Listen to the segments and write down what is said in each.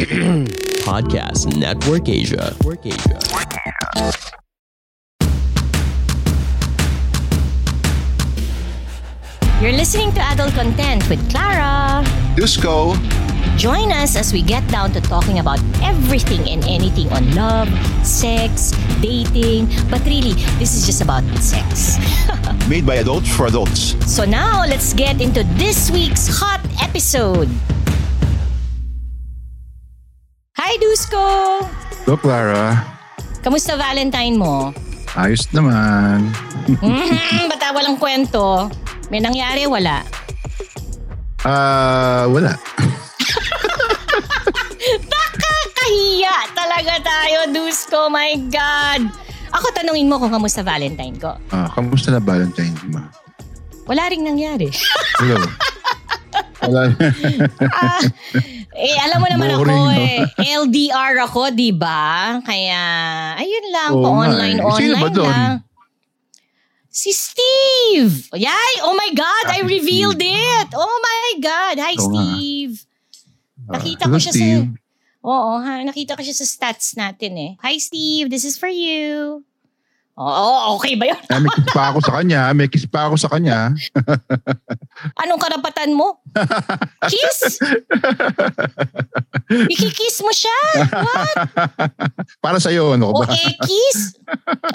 Podcast Network Asia. Network Asia. You're listening to Adult Content with Clara. Dusko. Join us as we get down to talking about everything and anything on love, sex, dating, but really, this is just about sex. Made by adults for adults. so now, let's get into this week's hot episode. Hi, Dusko! Hello, Clara. Kamusta Valentine mo? Ayos naman. Mhm, Bata walang kwento. May nangyari, wala. Ah, wala. Nakakahiya talaga tayo, Dusko. My God. Ako tanungin mo kung kamusta Valentine ko. Ah, kamusta na Valentine, ma? Wala ring nangyari. Hello. wala. Ah, eh, alam mo naman ako Boring, no? eh. LDR ako, di ba? Kaya, ayun lang, Oo nga pa-online, eh. Sino ba online doon? lang. Si Steve! Yay! Oh my God! I Ah, si revealed Steve. it! Oh my God! Hi, nga. Steve! Nakita Hello, ko siya Steve. sa... Oo, ha, nakita ko siya sa stats natin eh. Hi, Steve! This is for you. Oo, okay ba yun? Ah, may kiss pa ako sa kanya. May kiss pa ako sa kanya. Anong karapatan mo? Kiss? Ikikiss mo siya? What? Para sa iyo, ano ba? eh, kiss?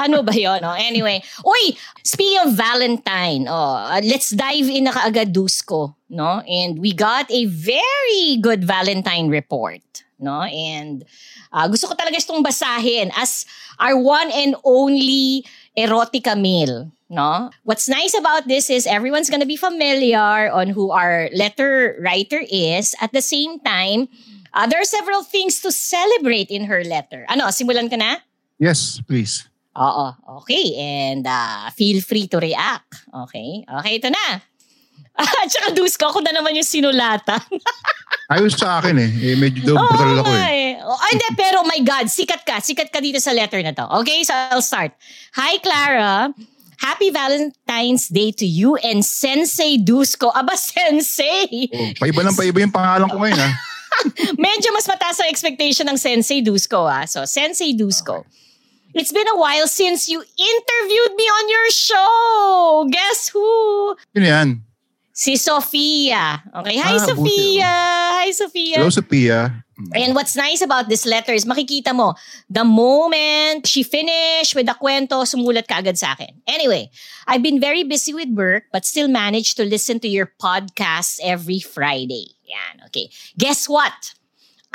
Ano ba yun? Oh, anyway. Uy, speaking of Valentine, oh, uh, let's dive in na kaagad, Dusko. No? And we got a very good Valentine report. No? And uh, gusto ko talaga itong basahin as our one and only erotica mail. No? What's nice about this is everyone's gonna be familiar on who our letter writer is. At the same time, uh, there are several things to celebrate in her letter. Ano, simulan ka na? Yes, please. Oo, okay. And uh, feel free to react. Okay? Okay, ito na. At saka Dusko, ako na naman yung sinulatan. Ayos sa akin eh. eh medyo Oo brutal ako eh. eh. Oh, ay, hindi, pero my God, sikat ka. Sikat ka dito sa letter na to. Okay, so I'll start. Hi, Clara. Happy Valentine's Day to you and Sensei Dusko. Aba, Sensei! Oh, paiba ng paiba yung pangalan ko ngayon ah. Medyo mas mataas ang expectation ng Sensei Dusko ah. So, Sensei Dusko. It's been a while since you interviewed me on your show. Guess who? Yun yan. Si Sofia. Okay, hi Ah, buti, Sofia. Hi Sofia. Hello, Sophia. And what's nice about this letter is makikita mo, the moment she finished with the kwento, sumulat ka agad sa akin. Anyway, I've been very busy with work but still managed to listen to your podcast every Friday. Yan, okay. Guess what?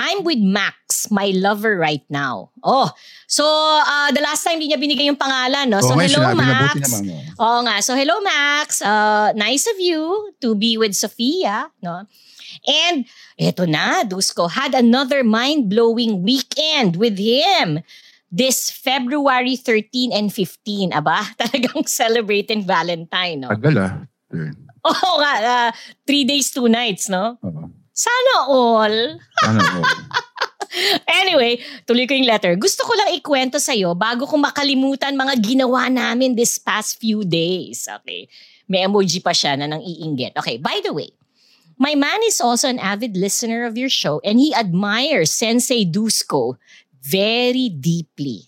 I'm with Max, my lover right now. Oh, so uh, the last time di niya binigay yung pangalan, no? So nga, hello Max. naman. oh. Oo nga. So, hello, Max. Uh, nice of you to be with Sophia. No? And, eto na, Dusko, had another mind-blowing weekend with him. This February 13 and 15. Aba, talagang celebrating Valentine, no? Tagal ah. Oo nga, uh, three days, two nights, no? Oo. Sana all. Ano, oh. Anyway, tuloy ko yung letter. Gusto ko lang ikwento sa'yo bago ko makalimutan mga ginawa namin this past few days. Okay. May emoji pa siya na nang iinggit. Okay, by the way, my man is also an avid listener of your show and he admires Sensei Dusko very deeply.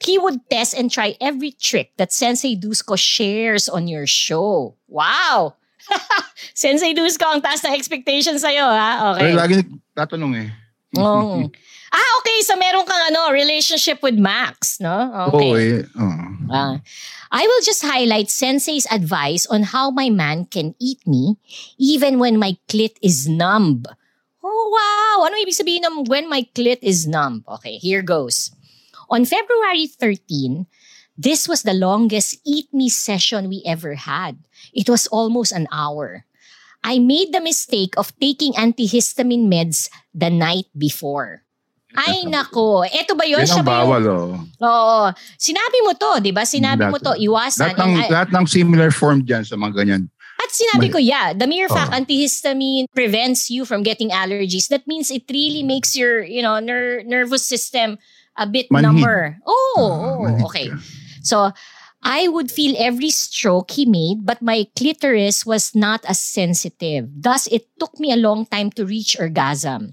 He would test and try every trick that Sensei Dusko shares on your show. Wow! Sensei Dusko, ang taas na expectation sa'yo, ha? Okay. Pero lagi tatanong eh. Oo. ah, okay. So meron kang ano, relationship with Max, no? Oo Okay. eh. Oo. Ah. I will just highlight Sensei's advice on how my man can eat me even when my clit is numb. Oh, wow. Ano ibig sabihin ng when my clit is numb? Okay, here goes. On February 13, This was the longest eat me session we ever had. It was almost an hour. I made the mistake of taking antihistamine meds the night before. Ay nako, eto ba yun? Yan ang bawal, oh. Oo. Sinabi mo to, di ba? Sinabi mo to, iwasan. Lahat ng, I- lahat ng similar form dyan sa mga ganyan. At sinabi ko, yeah, the mere fact Oh. antihistamine prevents you from getting allergies. That means it really makes your, you know, ner- nervous system a bit Manhid. number. Oh, Ah, oh, okay. ka. So, I would feel every stroke he made, but my clitoris was not as sensitive. Thus, it took me a long time to reach orgasm.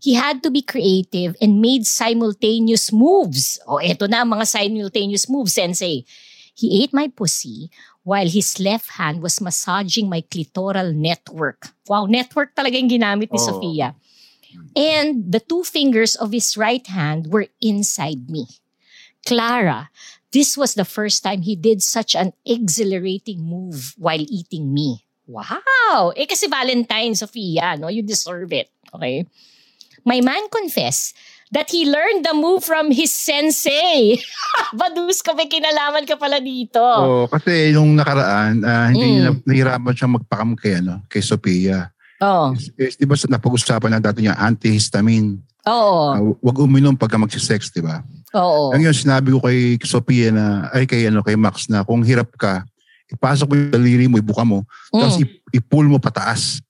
He had to be creative and made simultaneous moves. Oh, eto na ang mga simultaneous moves, sensei. He ate my pussy while his left hand was massaging my clitoral network. Wow, network talaga yung ginamit ni Oh. Sofia. And the two fingers of his right hand were inside me. Clara, this was the first time he did such an exhilarating move while eating me. Wow! Eh kasi Valentine, Sofia, no? You deserve it. Okay? My man confessed that he learned the move from his sensei. Badus ka, may kinalaman ka pala dito. Oh, kasi nung nakaraan, ah, hindi Mm. na, nahirapan siyang magpakam kay, ano, kay Sophia. Oh. Eh, di ba sa- napag-usapan na dati niya, antihistamine. Oo. Ah, wag uminom pagka magsisex, di ba? Oo. Ang yun, sinabi ko kay Sophia na, ay kay, ano, kay Max na kung hirap ka, ipasok mo yung daliri mo, ibuka mo, tapos Mm. ip- i-pull mo pataas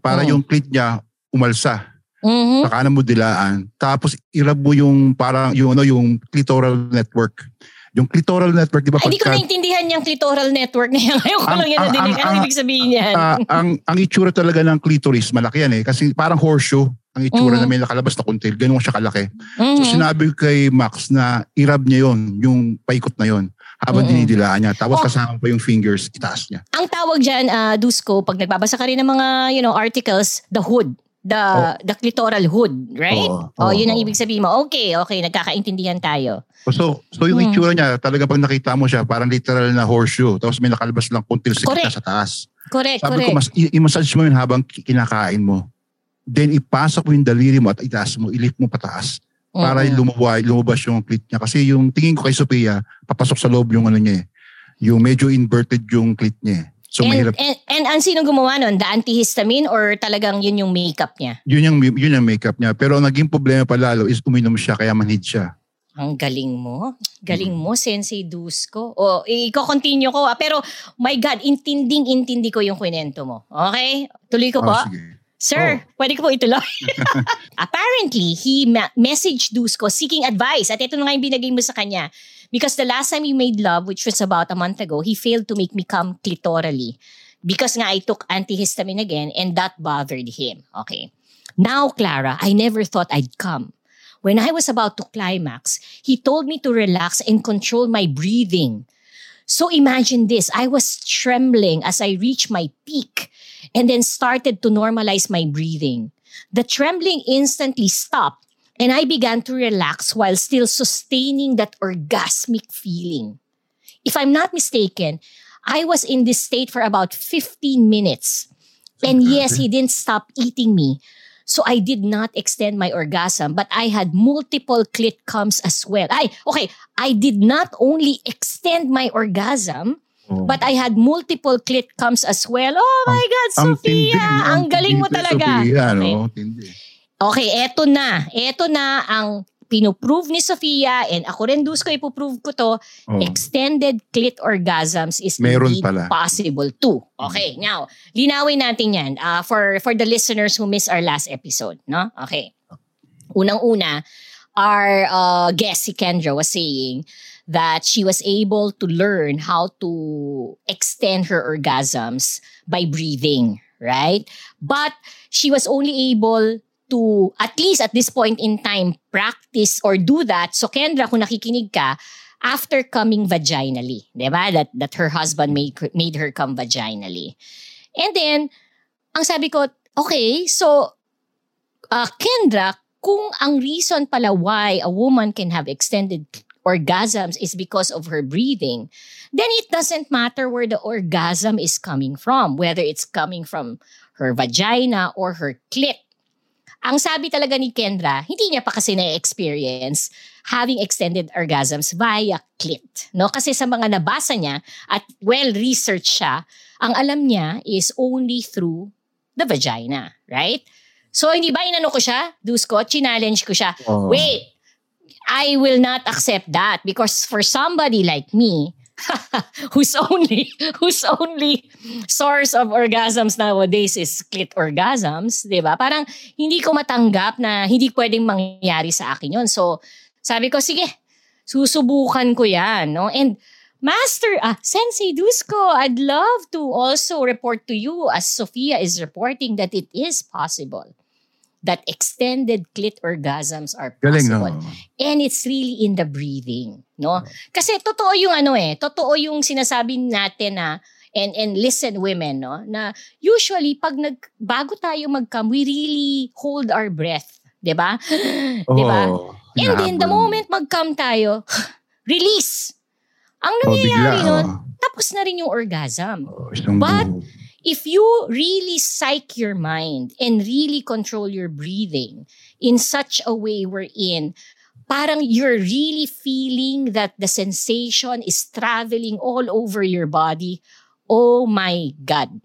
para Mm. yung clit niya umalsa. Mhm. Sa kanan mo dilaan. Tapos irab mo yung parang yung ano yung clitoral network. Yung clitoral network, di ba? Hindi ko naintindihan yung clitoral network na yan. Ngayon ko Ang- lang yan nadinig. Ano ibig sabihin yan? Ah, ang ang itsura talaga ng clitoris, malaki yan eh. Kasi parang horseshoe ang itsura Mhm. na may nakalabas na kuntil. Ganun siya kalaki. So Mhm. sinabi kay Max na irab niya yon yung paikot na yon habang Mhm. dinidilaan niya. Tapos Oh. kasama pa yung fingers, itaas niya. Ang tawag dyan, uh, Dusko, pag nagbabasa ka rin ng mga you know, articles, the hood. The the clitoral hood, right? Oo. oh, Oo. yun ang ibig sabihin mo. Okay, okay, nagkakaintindihan tayo. So, so yung Mhm. itsura niya, talaga pag nakita mo siya, parang literal na horseshoe. Tapos may nakalabas lang kuntil sa gitna sa taas. Correct, Sabi correct. ko, mas i-massage mo yun habang ki- kinakain mo. Then ipasok mo yung daliri mo at itaas mo, ilip mo pataas para Mhm. lumabas, lumabas yung clit niya. Kasi yung tingin ko kay Sophia, papasok sa loob yung ano niya eh. Yung medyo inverted yung clit niya eh. So and, mahirap. and, and ang sinong gumawa nun? The antihistamine or talagang yun yung makeup niya? Yun yung, yun yung makeup niya. Pero ang naging problema pa lalo is uminom siya kaya manhid siya. Ang galing mo. Galing Mm. mo, Sensei Dusko. O, i-continue ko. ah. Pero, my God, intinding-intindi ko yung kwento mo. Okay? Tuloy ko Oh, po. sige. Sir, pwede ko po ituloy. Apparently, he ma- messaged Dusko seeking advice. At ito na nga yung binagay mo sa kanya. Because the last time we made love, which was about a month ago, he failed to make me come clitorally. Because nga I took antihistamine again and that bothered him. Okay. Now, Clara, I never thought I'd come. When I was about to climax, he told me to relax and control my breathing. So imagine this I was trembling as I reached my peak and then started to normalize my breathing. The trembling instantly stopped and I began to relax while still sustaining that orgasmic feeling. If I'm not mistaken, I was in this state for about 15 minutes. And yes, he didn't stop eating me. So I did not extend my orgasm, but I had multiple clit comes as well. I okay, I did not only extend my orgasm, Oh. but I had multiple clit comes as well. Oh my God, tindi, Sophia! Ang, galing mo tindi talaga. Sophia, Okay. no? Tindi. Okay, eto na. Eto na ang pinuprove ni Sofia and ako rin dus ko ipuprove ko to. Oh. Extended clit orgasms is Meron indeed pala. possible too. Okay, now, linawin natin yan uh, for, for the listeners who missed our last episode. No? Okay. Unang-una, our uh, guest, si Kendra, was saying that she was able to learn how to extend her orgasms by breathing, right? But she was only able to, at least at this point in time, practice or do that. So Kendra, kung nakikinig ka, after coming vaginally, di ba? That, that her husband made, made her come vaginally. And then, ang sabi ko, okay, so, uh, Kendra, kung ang reason pala why a woman can have extended orgasms is because of her breathing, then it doesn't matter where the orgasm is coming from, whether it's coming from her vagina or her clit. Ang sabi talaga ni Kendra, hindi niya pa kasi na-experience having extended orgasms via clit. No? Kasi sa mga nabasa niya at well-researched siya, ang alam niya is only through the vagina, right? So, hindi ba inano ko siya? Dusko, challenge ko siya. Oh. Wait, I will not accept that because for somebody like me, whose only whose only source of orgasms nowadays is clit orgasms, 'di ba? Parang hindi ko matanggap na hindi pwedeng mangyari sa akin 'yon. So, sabi ko, sige, susubukan ko 'yan, no? And Master, ah, Sensei Dusko, I'd love to also report to you as Sophia is reporting that it is possible that extended clit orgasms are Galing, possible. no? And it's really in the breathing, no? Kasi totoo yung ano eh, totoo yung sinasabi natin na and and listen women, no? Na usually pag nag bago tayo mag-come, we really hold our breath, 'di ba? 'Di ba? Oh, And then the moment mag-come tayo, release. Ang Oh, nangyayari bigla, nun, oh. tapos na rin yung orgasm. Oh, But-. If you really psych your mind and really control your breathing in such a way wherein parang you're really feeling that the sensation is traveling all over your body, oh my God,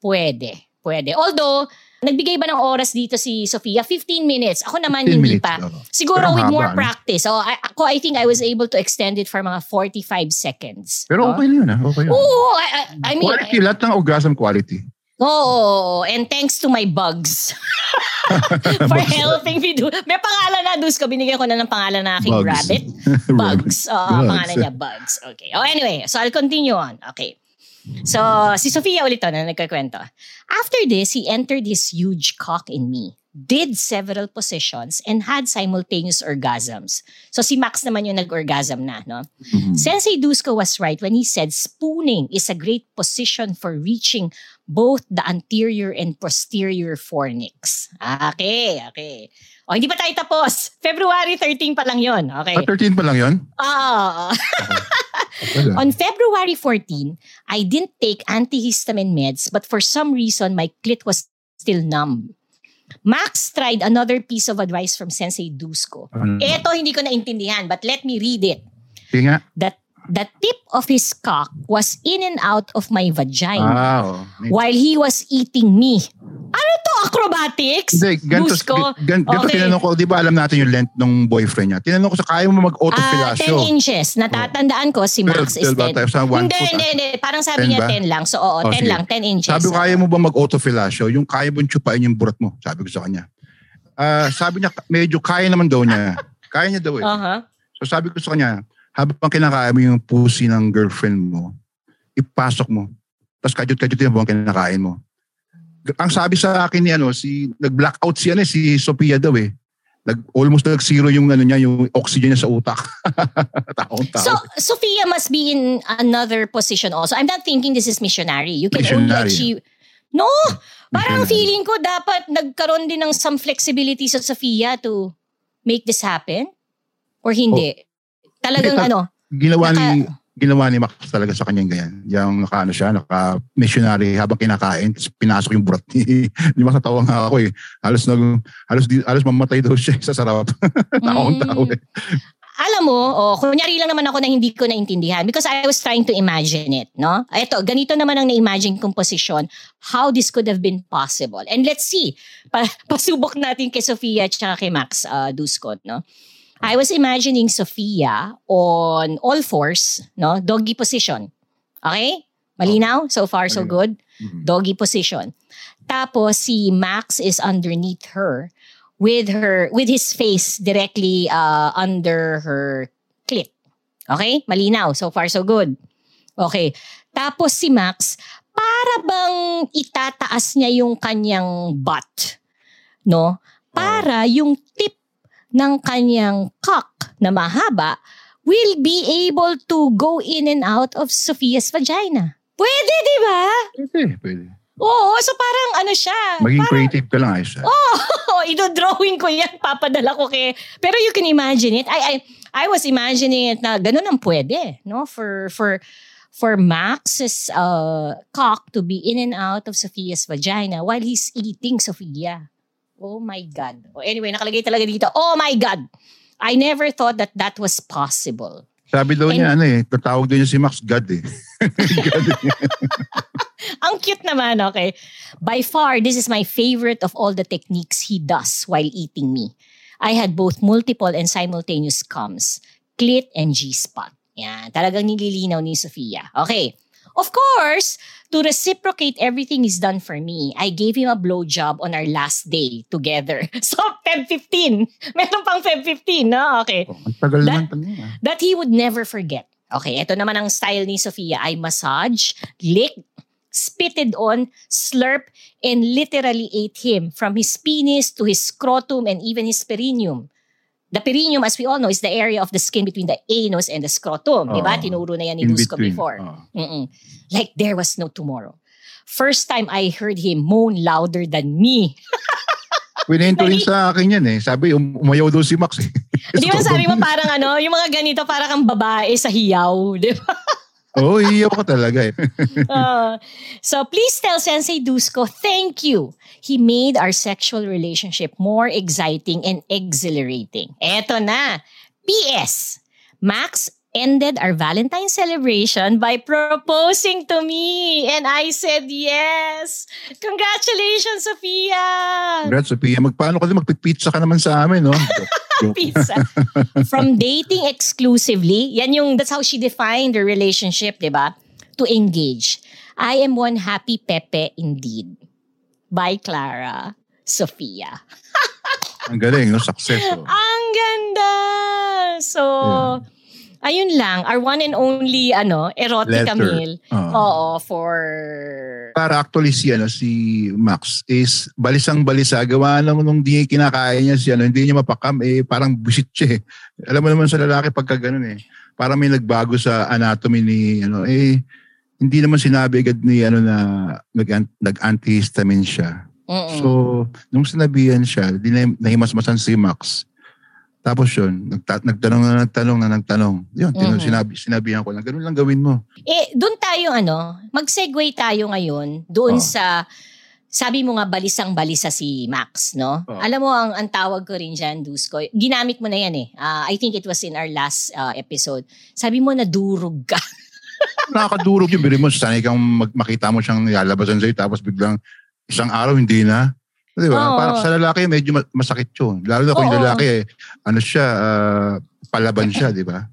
pwede. Pwede. Although, nagbigay ba ng oras dito si Sofia? 15 minutes. Ako naman 15 hindi minutes, pa. oo. Siguro Pero with haba, more no? practice. So, I, ako, I think I was able to extend it for mga 45 seconds. Pero no? okay lang yun, ah. Okay lang. Oo, I, I, I mean, quality, lahat ng orgasm quality. Oo, and thanks to my bugs for helping me do. May pangalan na, Dus. Binigyan ko na ng pangalan na aking Bugs. rabbit. Bugs. Oo, Bugs. pangalan niya, Bugs. Okay. Oh, anyway, so I'll continue on. Okay. So, si Sofia ulit to na nagkakwento. After this, he entered his huge cock in me, did several positions, and had simultaneous orgasms. So, si Max naman yung nag-orgasm na, no? Mhm. Sensei Dusko was right when he said spooning is a great position for reaching both the anterior and posterior fornix. Okay, okay. O, hindi pa tayo tapos. February 13 pa lang yon. Okay. Ah, 13 pa lang yun? Ah. Wala. On February 14, I didn't take antihistamine meds but for some reason my clit was still numb. Max tried another piece of advice from Sensei Dusko. Ito hindi ko naintindihan but let me read it. Nga. that the tip of his cock was in and out of my vagina Ah, oh. while he was eating me. Ano to, acrobatics? Hindi, ganito, Dusko? gan, ganito Okay. tinanong ko, di ba alam natin yung length ng boyfriend niya? Tinanong ko sa kaya mo Ah, mag-autofellatio. 10 inches. Natatandaan ko si Max is 12 ba 10. tayo sa one Hindi, hindi, ah? hindi. Parang sabi 10 niya ba? 10 lang. So, oo, Oh, 10 sige. lang, 10 inches. Sabi ko, kaya mo ba mag-autofellatio? Yung kaya mo chupain yung burat mo? Sabi ko sa kanya. Ah, sabi niya, medyo kaya naman daw niya. Kaya niya daw eh. Uh-huh. So sabi ko sa kanya, habang kinakain mo yung pussy ng girlfriend mo, ipasok mo. Tapos kajut-kajut yung habang kinakain mo. Ang sabi sa akin ni ano, si nag-blackout si ano, eh, si Sophia daw eh. Nag, almost nag-zero yung ano niya, yung oxygen niya sa utak. Taong tao. So, Sophia must be in another position also. I'm not thinking this is missionary. You can only Missionary. achieve... No! Parang feeling ko dapat nagkaroon din ng some flexibility sa Sophia to make this happen? Or hindi? Talagang Hindi, ta- ano? ginawa ni naka- ginawa ni Max talaga sa kanya ganyan. Yung naka ano siya, naka missionary habang kinakain, tapos pinasok yung burat ni, ni Max natawa nga ako eh. Halos nag halos di, halos mamatay daw siya sa sarap. Taong tao Mm. eh. Alam mo, oh, kunyari lang naman ako na hindi ko naintindihan because I was trying to imagine it, no? Ito, ganito naman ang na-imagine kong posisyon, how this could have been possible. And let's see, pa- pasubok natin kay Sofia at kay Max uh, Duskot, no? I was imagining Sofia on all fours, no? Doggy position. Okay? Malinaw? So far, so good? Mhm. Doggy position. Tapos si Max is underneath her with her with his face directly uh, under her clit. Okay? Malinaw. So far so good. Okay. Tapos si Max para bang itataas niya yung kanyang butt. No? Para yung tip ng kanyang cock na mahaba will be able to go in and out of Sophia's vagina. Pwede, di ba? Pwede, pwede. Oo, so parang ano siya. Maging parang, creative ka lang ayos. ah. Oh, ito-drawing ko yan, papadala ko kay... Pero you can imagine it. I, I, I was imagining it na ganun ang pwede, no? For, for, for Max's uh, cock to be in and out of Sophia's vagina while he's eating Sophia. Oh my God. Oh, anyway, nakalagay talaga dito, oh my God. I never thought that that was possible. Sabi daw And- niya, ano eh, tatawag daw niya si Max God eh. God eh. Ang cute naman, okay? By far, this is my favorite of all the techniques he does while eating me. I had both multiple and simultaneous comes, clit and G-spot. Yan, talagang nililinaw ni Sofia. Okay. Of course, to reciprocate everything he's done for me, I gave him a blowjob on our last day together. So, Feb 15. Meron pang Feb 15, no? Okay. Oh, ang tagal That- naman ah. that he would never forget. Okay, ito naman ang style ni Sofia. I massage, lick, spitted on, slurp, and literally ate him from his penis to his scrotum and even his perineum. The perineum, as we all know, is the area of the skin between the anus and the scrotum. Di ba? Oo. Tinuro na yan ni between. before. Mm-mm. Like there was no tomorrow. First time I heard him moan louder than me. Pinento rin sa akin yan eh. Sabi, um, umayaw daw si Max eh. Di ba sabi mo parang ano, yung mga ganito parang kang babae sa hiyaw. Di ba? Oo, oh, iyaw ko talaga eh. Uh, so please tell Sensei Dusko, thank you. He made our sexual relationship more exciting and exhilarating. Eto na. P.S. Max ended our Valentine's celebration by proposing to me. And I said yes. Congratulations, Sophia. Congrats, Sophia. Magpaano ka din? Magpipizza ka naman sa amin, no? Pizza. From dating exclusively, yan yung, that's how she defined the relationship, di ba? To engage. I am one happy Pepe indeed. By Clara Sofia. Ang galing, no? Success. Oh. Ang ganda! So, ayun lang. Our one and only, ano, erotica Letter. meal. Oo. Oo, for... Para actually si, ano, si Max is balisang balisa. Gawa nung, nung di kinakain niya si ano, hindi niya mapakam, eh, parang busit siya eh. Alam mo naman sa lalaki pagka ganun eh. Parang may nagbago sa anatomy ni, ano, eh, hindi naman sinabi agad ni, ano, na nag, nag-antihistamine siya. Mm-mm. So, nung sinabihan siya, di na, nahimasmasan si Max. Tapos yun, nagta- nagtanong na nagtanong na nagtanong. Yun, Mhm. tinanong- sinabi, sinabihan ko na, ganun lang gawin mo. Eh, doon tayo ano, mag-segue tayo ngayon doon Oh. sa sabi mo nga balisang balisa si Max, no? Oh. Alam mo ang ang tawag ko rin diyan, Dusko. Ginamit mo na yan eh. Ah, I think it was in our last ah, episode. Sabi mo na durog ka. Nakakadurog yun. Biri mo, sanay kang mag- makita mo siyang nilalabasan sa'yo tapos biglang isang araw hindi na. Di ba? Oo. Parang sa lalaki, medyo ma- masakit yun. Lalo na kung yung Oo. lalaki, eh, ano siya, ah, palaban siya, di ba?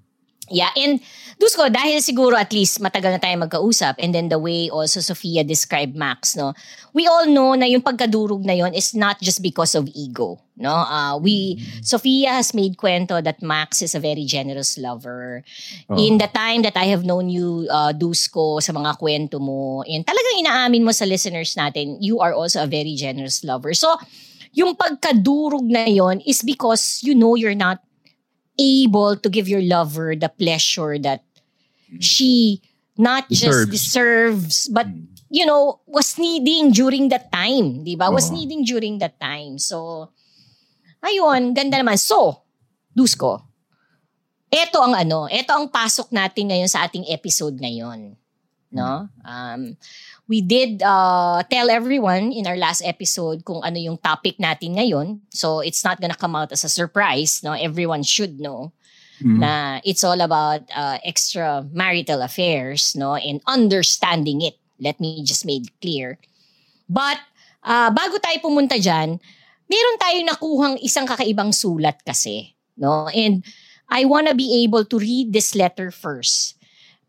Yeah, and Dusko, dahil siguro at least matagal na tayo magkausap and then the way also Sofia described Max, no? We all know na yung pagkadurog na yon is not just because of ego, no? Uh, we, Sofia has made kwento that Max is a very generous lover. Oh. In the time that I have known you, uh, Dusko, sa mga kwento mo, and talagang inaamin mo sa listeners natin, you are also a very generous lover. So, yung pagkadurog na yon is because you know you're not able to give your lover the pleasure that she not just Deserves. deserves but you know was needing during that time, 'di ba? Was Oo. needing during that time. So ayun, ganda naman. So, Dusko. Ito ang ano, ito ang pasok natin ngayon sa ating episode ngayon. No? Um, we did uh, tell everyone in our last episode kung ano yung topic natin ngayon. So, it's not gonna come out as a surprise. No? Everyone should know Mm. na it's all about uh, extramarital affairs, no? And understanding it. Let me just make it clear. But, uh, bago tayo pumunta dyan, meron tayong nakuhang isang kakaibang sulat kasi, no? And I wanna be able to read this letter first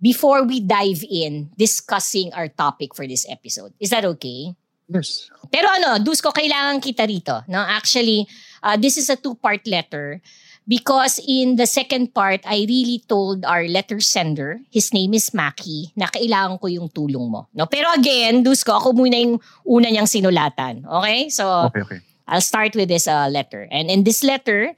before we dive in discussing our topic for this episode. Is that okay? Yes. Pero ano, Dusko, kailangan kita rito. No? Actually, uh, this is a two-part letter because in the second part, I really told our letter sender, his name is Maki, na kailangan ko yung tulong mo. No? Pero again, Dusko, ako muna yung una niyang sinulatan. Okay? So, Okay, okay. I'll start with this uh, letter. And in this letter,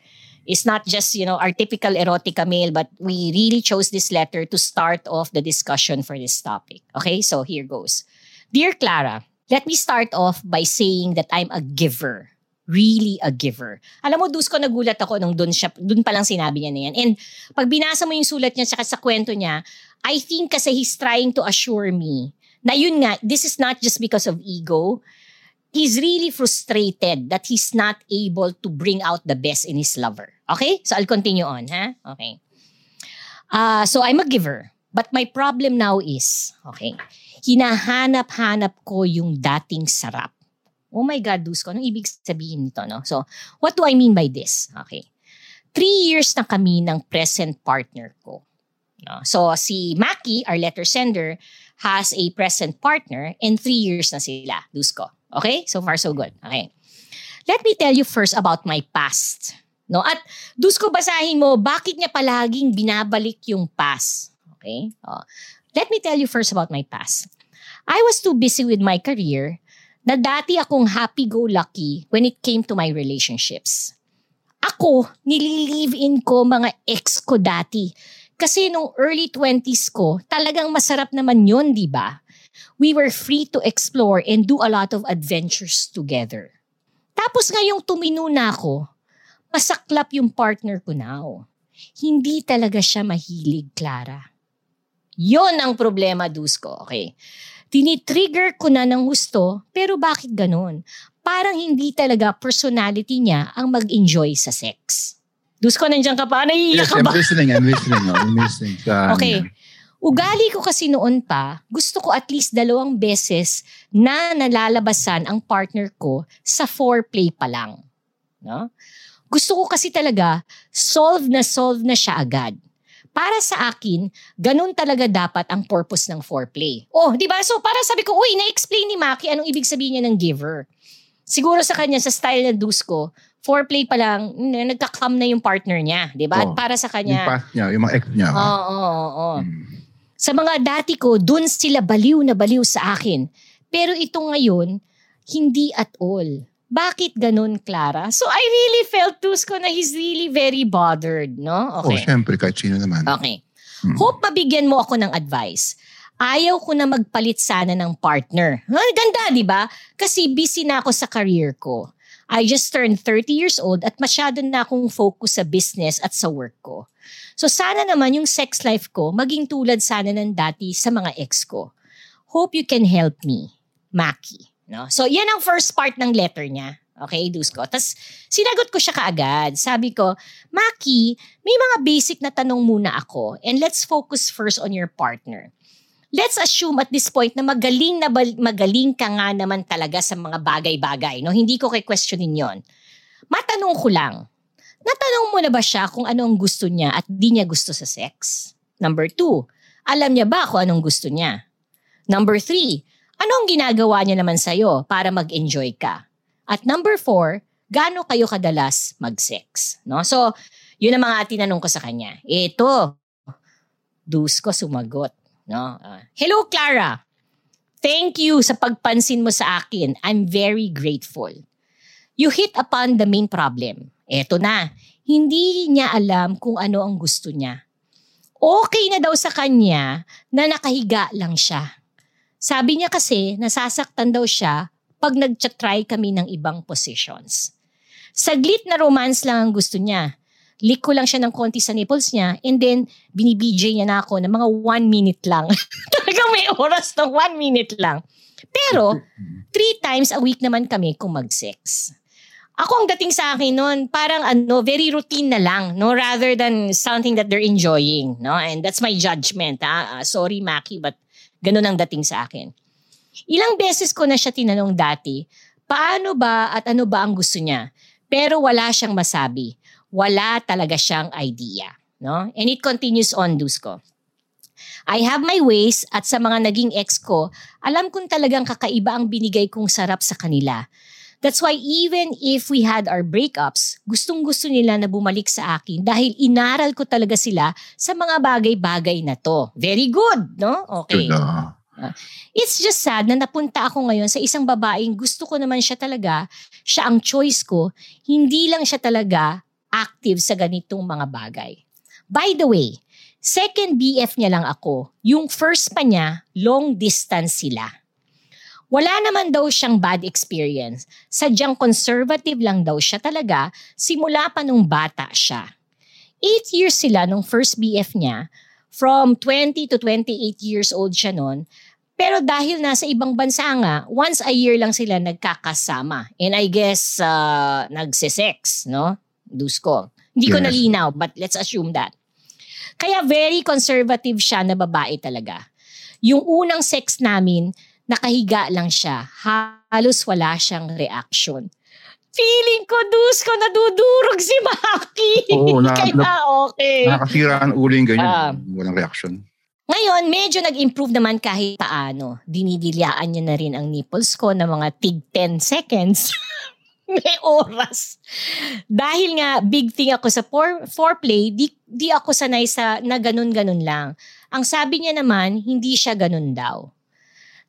is not just, you know, our typical erotica mail, but we really chose this letter to start off the discussion for this topic. Okay, so here goes. Dear Clara, let me start off by saying that I'm a giver. Really a giver. Alam mo, Dusko, nagulat ako nung dun, siya, dun pa lang sinabi niya na yan. And pag binasa mo yung sulat niya tsaka sa kwento niya, I think kasi he's trying to assure me na yun nga, this is not just because of ego. He's really frustrated that he's not able to bring out the best in his lover. Okay? So I'll continue on, ha? Okay. Uh, so I'm a giver. But my problem now is, okay, hinahanap-hanap ko yung dating sarap. Oh my God, Dusko, anong ibig sabihin nito, no? So, what do I mean by this? Okay. Three years na kami ng present partner ko. No? So, si Maki, our letter sender, has a present partner and three years na sila, Dusko. Okay? So far, so good. Okay. Let me tell you first about my past. No? At Dusko, basahin mo, bakit niya palaging binabalik yung past? Okay? Oh. Let me tell you first about my past. I was too busy with my career na dati akong happy-go-lucky when it came to my relationships. Ako, nililive-in ko mga ex ko dati. Kasi nung early 20s ko, talagang masarap naman yun, di ba? We were free to explore and do a lot of adventures together. Tapos ngayong tumino na ako, masaklap yung partner ko now. Hindi talaga siya mahilig, Clara. Yon ang problema, Dusko. Okay tinitrigger ko na ng gusto, pero bakit ganun? Parang hindi talaga personality niya ang mag-enjoy sa sex. Dus ko nandiyan ka pa, naiiyak Yes, ka I'm ba? listening, I'm listening. no? I'm listening. Sa, Okay. Ugali ko kasi noon pa, gusto ko at least dalawang beses na nalalabasan ang partner ko sa foreplay pa lang. No? Gusto ko kasi talaga solve na solve na siya agad. Para sa akin, ganun talaga dapat ang purpose ng foreplay. Oh, di ba? So para sabi ko, uy, na-explain ni Maki anong ibig sabihin niya ng giver. Siguro sa kanya, sa style ng Dusko, foreplay pa lang, n- nagka-come na yung partner niya. Di ba? At Oh, para sa Yung kanya, past niya, yung mga ex niya. Oo, oo, oo. Sa mga dati ko, dun sila baliw na baliw sa akin. Pero ito ngayon, hindi at all. Bakit ganun, Clara? So I really felt Tusko na he's really very bothered, no? Oh, Okay. syempre, kahit sino naman. Okay. Hope mabigyan mo ako ng advice. Ayaw ko na magpalit sana ng partner. Ah, ganda, di ba? Kasi busy na ako sa career ko. I just turned 30 years old at masyado na akong focus sa business at sa work ko. So sana naman yung sex life ko maging tulad sana ng dati sa mga ex ko. Hope you can help me, Maki. No? So yan ang first part ng letter niya. Okay, Dusko. Tapos sinagot ko siya kaagad. Sabi ko, Maki, may mga basic na tanong muna ako and let's focus first on your partner. Let's assume at this point na magaling na magaling ka nga naman talaga sa mga bagay-bagay. No? Hindi ko kay questionin yon. Matanong ko lang, natanong mo na ba siya kung ano ang gusto niya at di niya gusto sa sex? Number two, alam niya ba kung anong gusto niya? Number three, ano ang ginagawa niya naman sa'yo para mag-enjoy ka? At number four, gaano kayo kadalas mag-sex? No? So, yun ang mga tinanong ko sa kanya. Ito, dus ko sumagot. No? Ah, Hello, Clara. Thank you sa pagpansin mo sa akin. I'm very grateful. You hit upon the main problem. Eto na, hindi niya alam kung ano ang gusto niya. Okay na daw sa kanya na nakahiga lang siya. Sabi niya kasi nasasaktan daw siya pag nag-try kami ng ibang positions. Saglit na romance lang ang gusto niya. Lick ko lang siya ng konti sa nipples niya and then binibj niya na ako ng mga one minute lang. Talagang may oras ng one minute lang. Pero, three times a week naman kami kung mag-sex. Ako ang dating sa akin noon, parang ano, very routine na lang, no? Rather than something that they're enjoying, no? And that's my judgment, ha? Ah, sorry, Maki, but ganun ang dating sa akin. Ilang beses ko na siya tinanong dati, paano ba at ano ba ang gusto niya? Pero wala siyang masabi. Wala talaga siyang idea. No? And it continues on, Dusko. I have my ways at sa mga naging ex ko, alam kong talagang kakaiba ang binigay kong sarap sa kanila. That's why even if we had our breakups, gustong gusto nila na bumalik sa akin dahil inaral ko talaga sila sa mga bagay-bagay na to. Very good, no? Okay. Ah. It's just sad na napunta ako ngayon sa isang babaeng gusto ko naman siya talaga, siya ang choice ko, hindi lang siya talaga active sa ganitong mga bagay. By the way, second BF niya lang ako. Yung first pa niya, long distance sila. Wala naman daw siyang bad experience. Sadyang conservative lang daw siya talaga simula pa nung bata siya. Eight years sila nung first BF niya. From 20 to 28 years old siya noon. Pero dahil nasa ibang bansa nga, once a year lang sila nagkakasama. And I guess, uh, nagsisex, no? Dusko. Hindi ko Yes. nalinaw, but let's assume that. Kaya very conservative siya na babae talaga. Yung unang sex namin, nakahiga lang siya. Halos wala siyang reaction. Feeling ko, Dusko, nadudurog si Maki. Oo, na- Kaya na- okay. Nakakasira ang ulo yung ganyan. Ah. Walang reaction. Ngayon, medyo nag-improve naman kahit paano. Dinidilyaan niya na rin ang nipples ko na mga tig 10 seconds. May oras. Dahil nga, big thing ako sa for, foreplay, di, di ako sanay sa na ganun-ganun lang. Ang sabi niya naman, hindi siya ganun daw.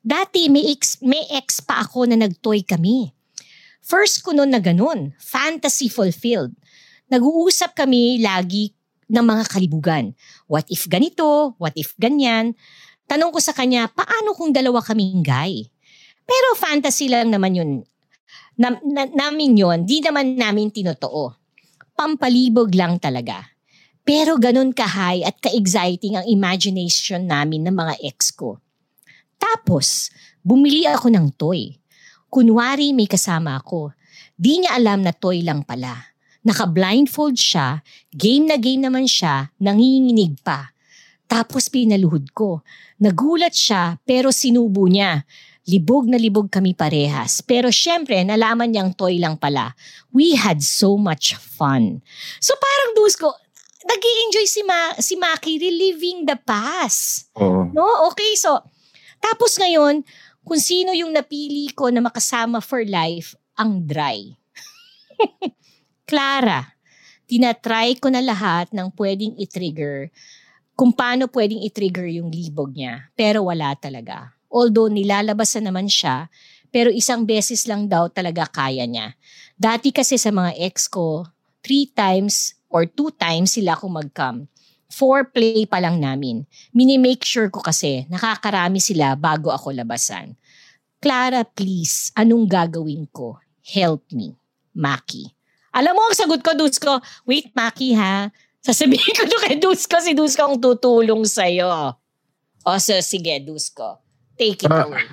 Dati, may ex, may ex pa ako na nagtoy kami. First ko noon na ganun, fantasy fulfilled. Nag-uusap kami lagi ng mga kalibugan. What if ganito? What if ganyan? Tanong ko sa kanya, paano kung dalawa kaming guy? Pero fantasy lang naman yun. Na, na- namin yun, di naman namin tinotoo. Pampalibog lang talaga. Pero ganun ka-high at ka-exciting ang imagination namin ng mga ex ko. Tapos, bumili ako ng toy. Kunwari may kasama ako. Di niya alam na toy lang pala. Naka-blindfold siya, game na game naman siya, nanginginig pa. Tapos pinaluhod ko. Nagulat siya pero sinubo niya. Libog na libog kami parehas. Pero syempre, nalaman niyang toy lang pala. We had so much fun. So parang dus ko, nag enjoy si, Ma- si Maki reliving the past. Oo. No? Okay, so, tapos ngayon, kung sino yung napili ko na makasama for life, ang dry. Clara, tinatry ko na lahat ng pwedeng i-trigger kung paano pwedeng i-trigger yung libog niya. Pero wala talaga. Although nilalabas na naman siya, pero isang beses lang daw talaga kaya niya. Dati kasi sa mga ex ko, three times or two times sila ako mag-come. Foreplay pa lang namin. Mini-make sure ko kasi nakakarami sila bago ako labasan. Clara, please, anong gagawin ko? Help me. Maki. Alam mo, ang sagot ko, Dusko, wait, Maki ha. Sasabihin ko doon kay Dusko, si Dusko ang tutulong sa'yo. O, so, sige, Dusko. Take it Ah, away.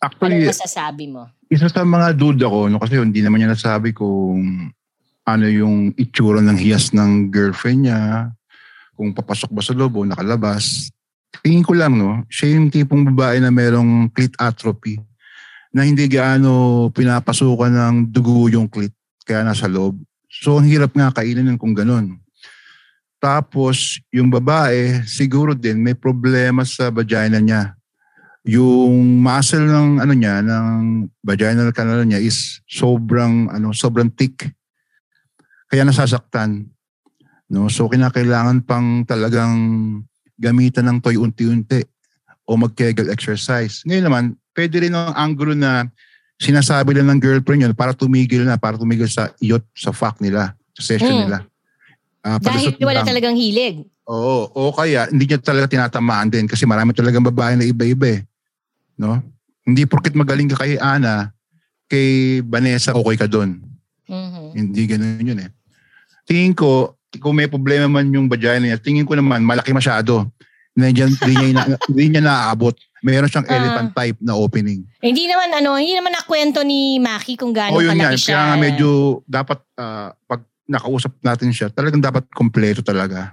Actually, Anong masasabi mo? isa sa mga duda ko, no, kasi hindi naman niya nasabi kung ano yung itsura ng hiyas ng girlfriend niya, kung papasok ba sa loob o nakalabas. Tingin ko lang, no, siya yung tipong babae na merong clit atrophy na hindi gaano pinapasukan ng dugo yung clit kaya nasa loob. So, ang hirap nga kainin yun kung ganun. Tapos, yung babae, siguro din may problema sa vagina niya yung muscle ng ano niya ng vaginal canal niya is sobrang ano sobrang thick kaya nasasaktan no so kinakailangan pang talagang gamitan ng toy unti-unti o mag-kegel exercise ngayon naman pwede rin ang angulo na sinasabi lang ng girlfriend yun para tumigil na para tumigil sa iyot sa fuck nila sa session Mm. nila Ah, Dahil wala lang. talagang hilig. Oo, o kaya hindi niya talaga tinatamaan din kasi marami talagang babae na iba-iba eh. No? Hindi porket magaling ka kay Ana, kay Vanessa okay ka doon. Mhm. Hindi ganoon yun eh. Tingin ko, kung may problema man yung vagina niya, tingin ko naman malaki masyado. Hindi niya, hindi niya, ina- hindi niya naaabot. Mayroon siyang Ah. elephant type na opening. Eh, Hindi naman ano, hindi naman nakwento ni Maki kung gaano o yun kalaki siya. kaya nga medyo dapat ah, pag nakausap natin siya, talagang dapat kompleto talaga.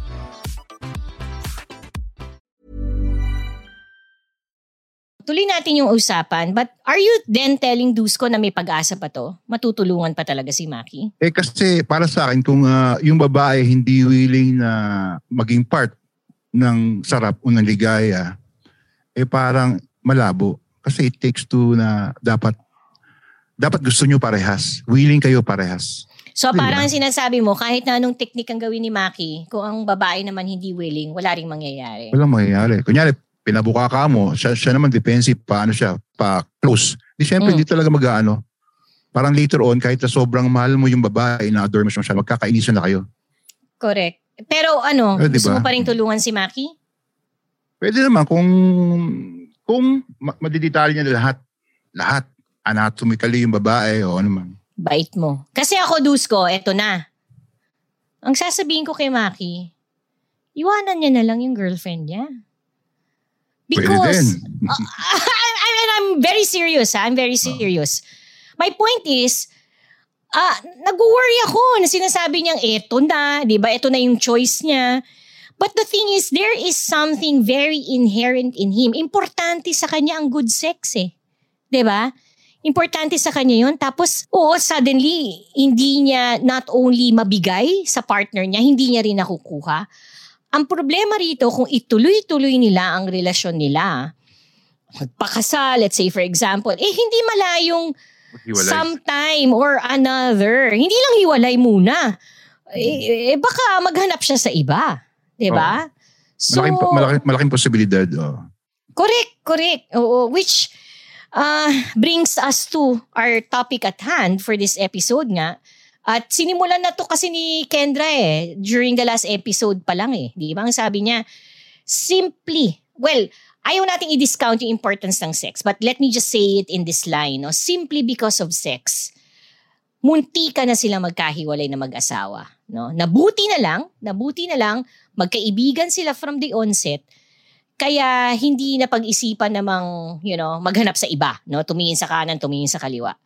Tuloy natin yung usapan, but are you then telling Dusko na may pag-asa pa to? Matutulungan pa talaga si Maki? Eh kasi para sa akin, kung ah, yung babae hindi willing na maging part ng sarap o ng ligaya, eh parang malabo. Kasi it takes two na dapat dapat gusto nyo parehas. Willing kayo parehas. So Diba? parang sinasabi mo, kahit na anong teknik ang gawin ni Maki, kung ang babae naman hindi willing, wala ring mangyayari. Walang mangyayari. Kunyari, pinabuka ka mo, siya, siya naman defensive pa, ano siya, pa close. Di syempre, Mm. hindi talaga mag-ano. Parang later on, kahit na sobrang mahal mo yung babae, na-adore mo siya, magkakainisan na kayo. Correct. Pero ano, Eh, gusto diba? mo pa rin tulungan si Maki? Pwede naman kung kung ma- madidetalye niya lahat. Lahat. Anatomically yung babae o ano man. Bait mo. Kasi ako, Dusko, eto na. Ang sasabihin ko kay Maki, iwanan niya na lang yung girlfriend niya. Because, I, I mean, I'm very serious, ha? I'm very serious. My point is, ah, nag-worry ako na sinasabi niyang eto na, di ba? Eto na yung choice niya. But the thing is, there is something very inherent in him. Importante sa kanya ang good sex eh. Di ba? Importante sa kanya yun. Tapos, oo, suddenly, hindi niya not only mabigay sa partner niya, hindi niya rin nakukuha. Ang problema rito, kung ituloy-tuloy nila ang relasyon nila, magpakasal, let's say for example, eh hindi malayong sometime or another. Hindi lang hiwalay muna. Eh, eh, baka maghanap siya sa iba. 'Di ba? So, malaking, malaking, malaking posibilidad. Oh. correct, correct. Oo, which uh, brings us to our topic at hand for this episode nga. At sinimulan na to kasi ni Kendra eh, during the last episode pa lang eh. Di ba? Ang sabi niya, simply, well, ayaw nating i-discount yung importance ng sex, but let me just say it in this line, no? simply because of sex, munti ka na sila magkahiwalay na mag-asawa. No? Nabuti na lang, nabuti na lang, magkaibigan sila from the onset, kaya hindi na pag-isipan namang, you know, maghanap sa iba, no? Tumingin sa kanan, tumingin sa kaliwa.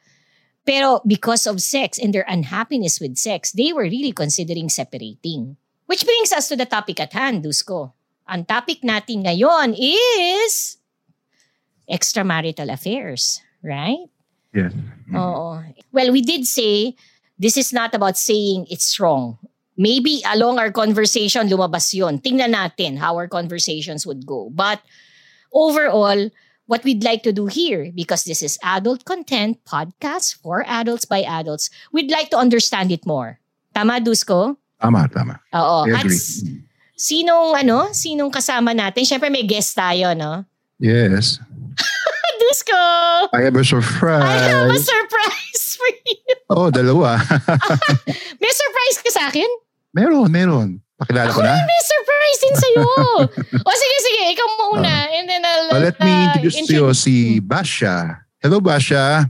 Pero because of sex and their unhappiness with sex, they were really considering separating. Which brings us to the topic at hand, Dusko. Ang topic natin ngayon is extramarital affairs, right? Yes. Oo. Well, we did say this is not about saying it's wrong. Maybe along our conversation, lumabas yun. Tingnan natin how our conversations would go. But overall, what we'd like to do here, because this is adult content, podcast for adults by adults, we'd like to understand it more. Tama, Dusko? Tama, tama. Oo. I At agree. s- sinong, ano, sinong kasama natin? Siyempre may guest tayo, no? Yes. Dusko! I have a surprise. I have a surprise for you. oh, dalawa. May surprise ka sa akin? meron, meron. Pakilala ko Ako na. rin may surprise din sa'yo. o sige, sige. Ikaw muna. And then I'll... Oh, let me uh, introduce to you si Basha. Hello, Basha.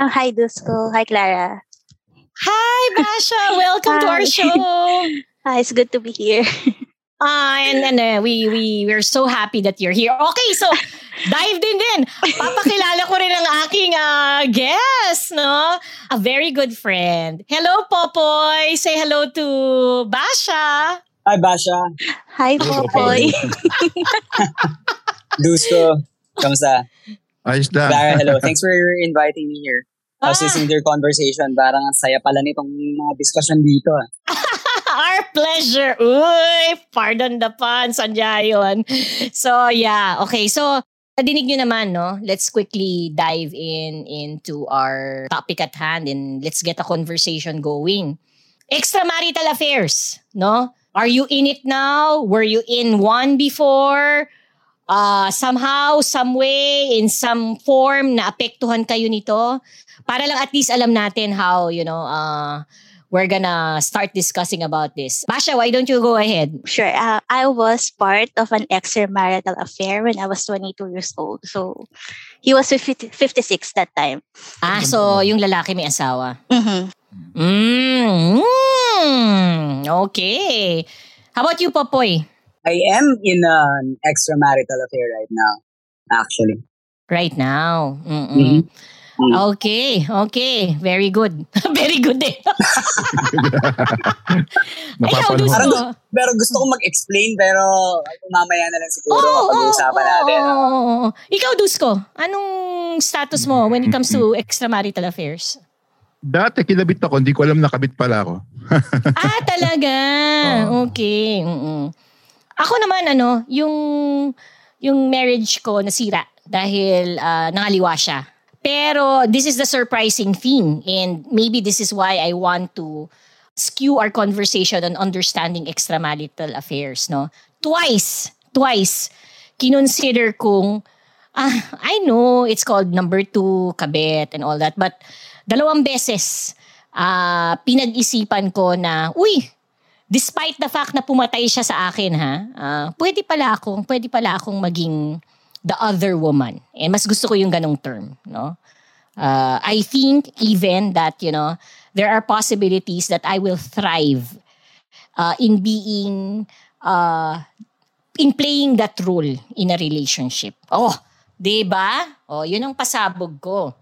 Ah, hi, Dusko. Hi, Clara. Hi, Basha. Welcome to our Hi. show. Ah, it's good to be here. Ah, and and uh, we we we're so happy that you're here. Okay, so dive din din. Papakilala ko rin ang aking uh, guest, no? A very good friend. Hello, Popoy. Say hello to Basha. Hi, Basha. Hi, Popoy. Dusko. Kamusta? Ayos lang. Clara, hello. Thanks for inviting me here. I was Ah. listening to your conversation. Parang ang saya pala nitong mga discussion dito. Our pleasure. Uy, pardon the pun. Sandya yun. So, yeah. Okay, so, nadinig nyo naman, no? Let's quickly dive in into our topic at hand and let's get a conversation going. Extramarital affairs, no? Are you in it now? Were you in one before? Uh, somehow, some way, in some form, naapektuhan kayo nito? Para lang at least alam natin how, you know, uh, we're gonna start discussing about this. Basha, why don't you go ahead? Sure. Uh, I was part of an extramarital affair when I was 22 years old. So, he was 50, 56 that time. Ah, so yung lalaki may asawa. hmm Mm, okay. How about you, Popoy? I am in an extramarital affair right now, actually. Right now. Mm-mm. Mhm. Mm. Okay, okay. Very good. Very good eh. Ikaw, Mapapanood. gusto. Parang, pero gusto ko mag-explain pero mamaya na lang siguro Oo, pag-uusapan oo, natin. oo, oo, oo. Ikaw, Dusko, anong status mo when it comes to extramarital affairs? Dati kinabit ako, hindi ko alam nakabit pala ako. ah, talaga. Oo. Okay. mm Ako naman, ano, yung, yung marriage ko nasira dahil ah, nangaliwa siya. Pero this is the surprising thing and maybe this is why I want to skew our conversation on understanding extramarital affairs, no? Twice, twice, kinonsider kong, ah, I know it's called number two, kabit and all that, but dalawang beses, ah, pinag-isipan ko na, uy, despite the fact na pumatay siya sa akin, ha, ah, pwede pala akong, pwede pala akong maging the other woman. And mas gusto ko yung ganong term, no? Uh, I think even that, you know, there are possibilities that I will thrive uh, in being, uh, in playing that role in a relationship. Oh, di ba? Oh, yun ang pasabog ko.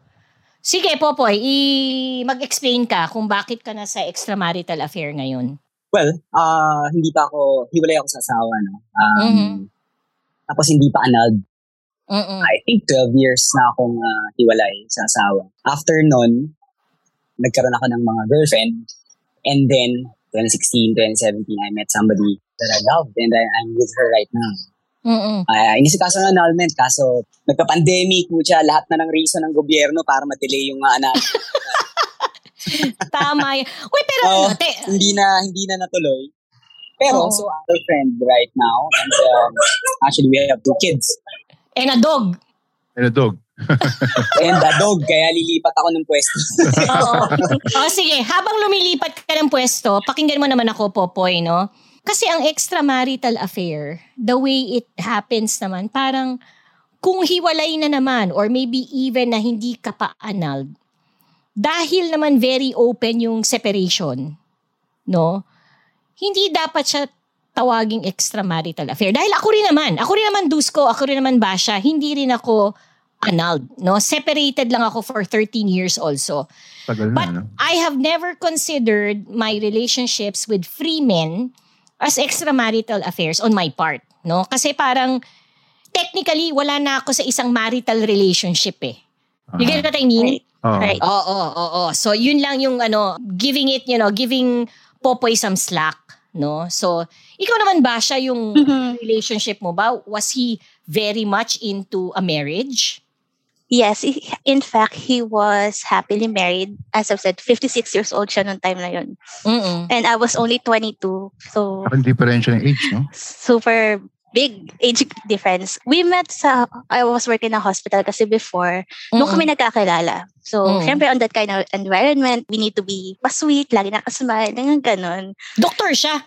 Sige, Popoy, i- mag-explain ka kung bakit ka na sa extramarital affair ngayon. Well, ah hindi pa ako, hiwalay ako sa asawa, no? Um, Mhm. Tapos hindi pa annulled. Mm-mm. I think 12 years na akong ah, hiwalay sa asawa. After nun, nagkaroon ako ng mga girlfriend. And then, 2016, 2017, I met somebody that I loved and I, I'm with her right now. Mm-mm. Uh, inisikaso ng annulment kaso nagka-pandemic po siya, lahat na ng reason ng gobyerno para ma-delay yung uh, annulment. Tama yun. Uy, pero Oo, ano, te, hindi na hindi na natuloy. Pero Oo. so a friend right now and um, actually we have two kids and a dog. And a dog. and a dog kaya lilipat ako ng pwesto. Oo. o sige, habang lumilipat ka ng pwesto, pakinggan mo naman ako, Popoy, no? Kasi ang extramarital affair, the way it happens naman, parang kung hiwalay na naman or maybe even na hindi ka pa annulled, dahil naman very open yung separation, no? Hindi dapat siya tawaging extramarital affair. Dahil ako rin naman, ako rin naman Dusko, ako rin naman Basha, hindi rin ako annulled, no? Separated lang ako for 13 years also. Tagal na, But no? I have never considered my relationships with free men as extramarital affairs on my part, no? Kasi parang technically wala na ako sa isang marital relationship eh. You get what I mean? Oo. Right. Oo, oo, oo. So yun lang yung ano, giving it, you know, giving Popoy some slack, no? So ikaw naman ba siya yung Mhm. relationship mo ba? Was he very much into a marriage? Yes, in fact, he was happily married. As I've said, 56 years old siya noong time na yun. Mm-mm. And I was only 22. So, Parang differential ng age, no? super big age difference. We met sa, I was working in a hospital kasi before, Mm-mm. doon kami nagkakilala. So, Mm. syempre on that kind of environment, we need to be pa-sweet, lagi nakasmile, ganyan ganon. Doktor siya.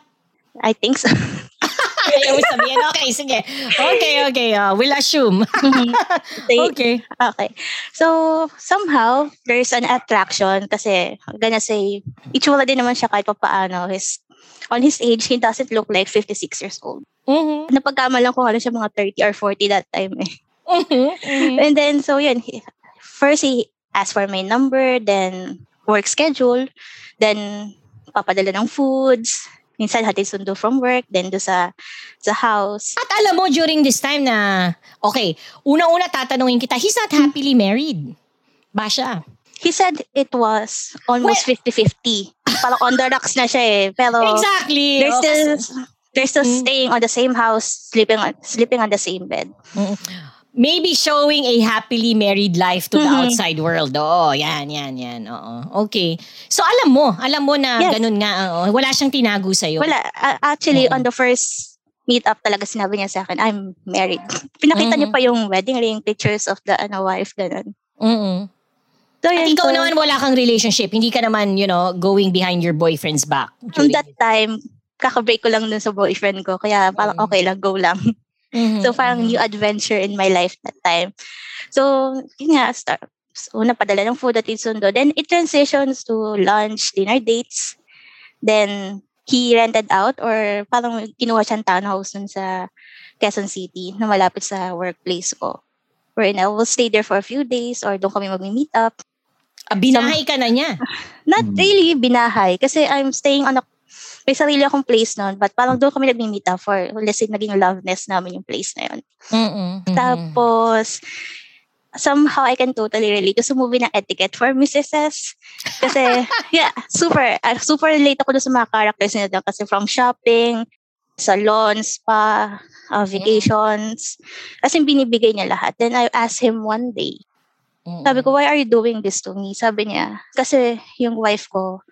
I think so. Ayaw mo sabihin. Okay, sige. Okay, okay. uh, we'll assume. Okay. Okay. So, somehow, there's an attraction kasi, I'm gonna say, itsura din naman siya kahit pa paano. His, on his age, he doesn't look like 56 years old. Mhm. Napagkamalan ko, ano siya mga 30 or 40 that time eh. Mhm. Mhm. And then, so yun, first he asked for my number, then work schedule, then papadala ng foods, minsan hatid sundo from work, then do sa, sa house. At alam mo, during this time na, okay, una-una tatanungin kita, he's not happily married. Ba siya? He said it was almost 50-50. Parang on the rocks na siya eh. Pero Exactly. still, kasi- they're still Mm. staying on the same house, sleeping on, sleeping on the same bed. maybe showing a happily married life to the Mhm. outside world. Oo, yan, yan, yan. Oo. Okay. So alam mo, alam mo na Yes. ganun nga. oo. Wala siyang tinago sa'yo. Wala. a- actually, Oo. on the first meet-up talaga sinabi niya sa akin, I'm married. Pinakita niya Mhm. pa yung wedding ring, pictures of the ano, wife, ganun. mm So, At ikaw so, naman wala kang relationship. Hindi ka naman, you know, going behind your boyfriend's back. from that time, kakabreak ko lang dun sa boyfriend ko. Kaya parang Mm. okay lang, go lang. Mhm, So parang mhm. new adventure in my life that time. So, yun nga, start. So, una padala ng food at sundo. Then it transitions to lunch, dinner dates. Then he rented out or parang kinuha siyang townhouse dun sa Quezon City na malapit sa workplace ko. wherein I will stay there for a few days or doon kami mag-meet up. Ah, binahay ka na niya. Not Mm. really binahay kasi I'm staying on a may sarili akong place noon but parang doon kami nag-meet up for let's say naging love nest namin yung place na yun. Mm-mm. Tapos somehow I can totally relate to sa movie ng Etiquette for Mrs. S. Kasi, yeah, super, uh, super relate ako sa mga characters nila doon. Kasi from shopping, salon, spa, uh, vacations, as in binibigay niya lahat. Then I asked him one day, sabi ko, why are you doing this to me? Sabi niya, kasi yung wife ko,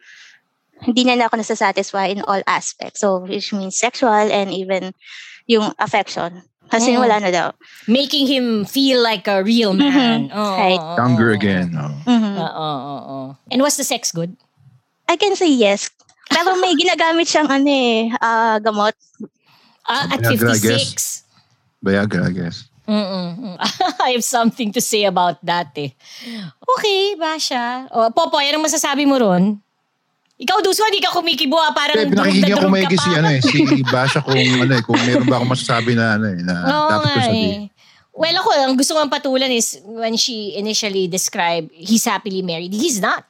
hindi na, na ako nasasatisfy in all aspects. So, which means sexual and even yung affection. Kasi Mm. wala na daw. Making him feel like a real man. Mhm. Oo, Right. oo, Younger oo. again. Oh. Mhm. Oo, oo, oo. And was the sex good? I can say yes. Pero may ginagamit siyang ano eh, ah, gamot. Ah, at Viagra, I 56. Viagra, I guess. Mm-mm. I have something to say about that eh. Okay, Basha. O, Popoy, anong masasabi mo ron? Ikaw, Duso, hindi ka kumikibo ah. Parang Kaya durog pinakinggan na ko durog may si, ano eh, si Basha kung ano eh, kung meron ba akong masasabi na ano eh, na Oo dapat ko nga sabihin. eh. Well, ako, ang gusto kong patulan is when she initially described he's happily married, he's not.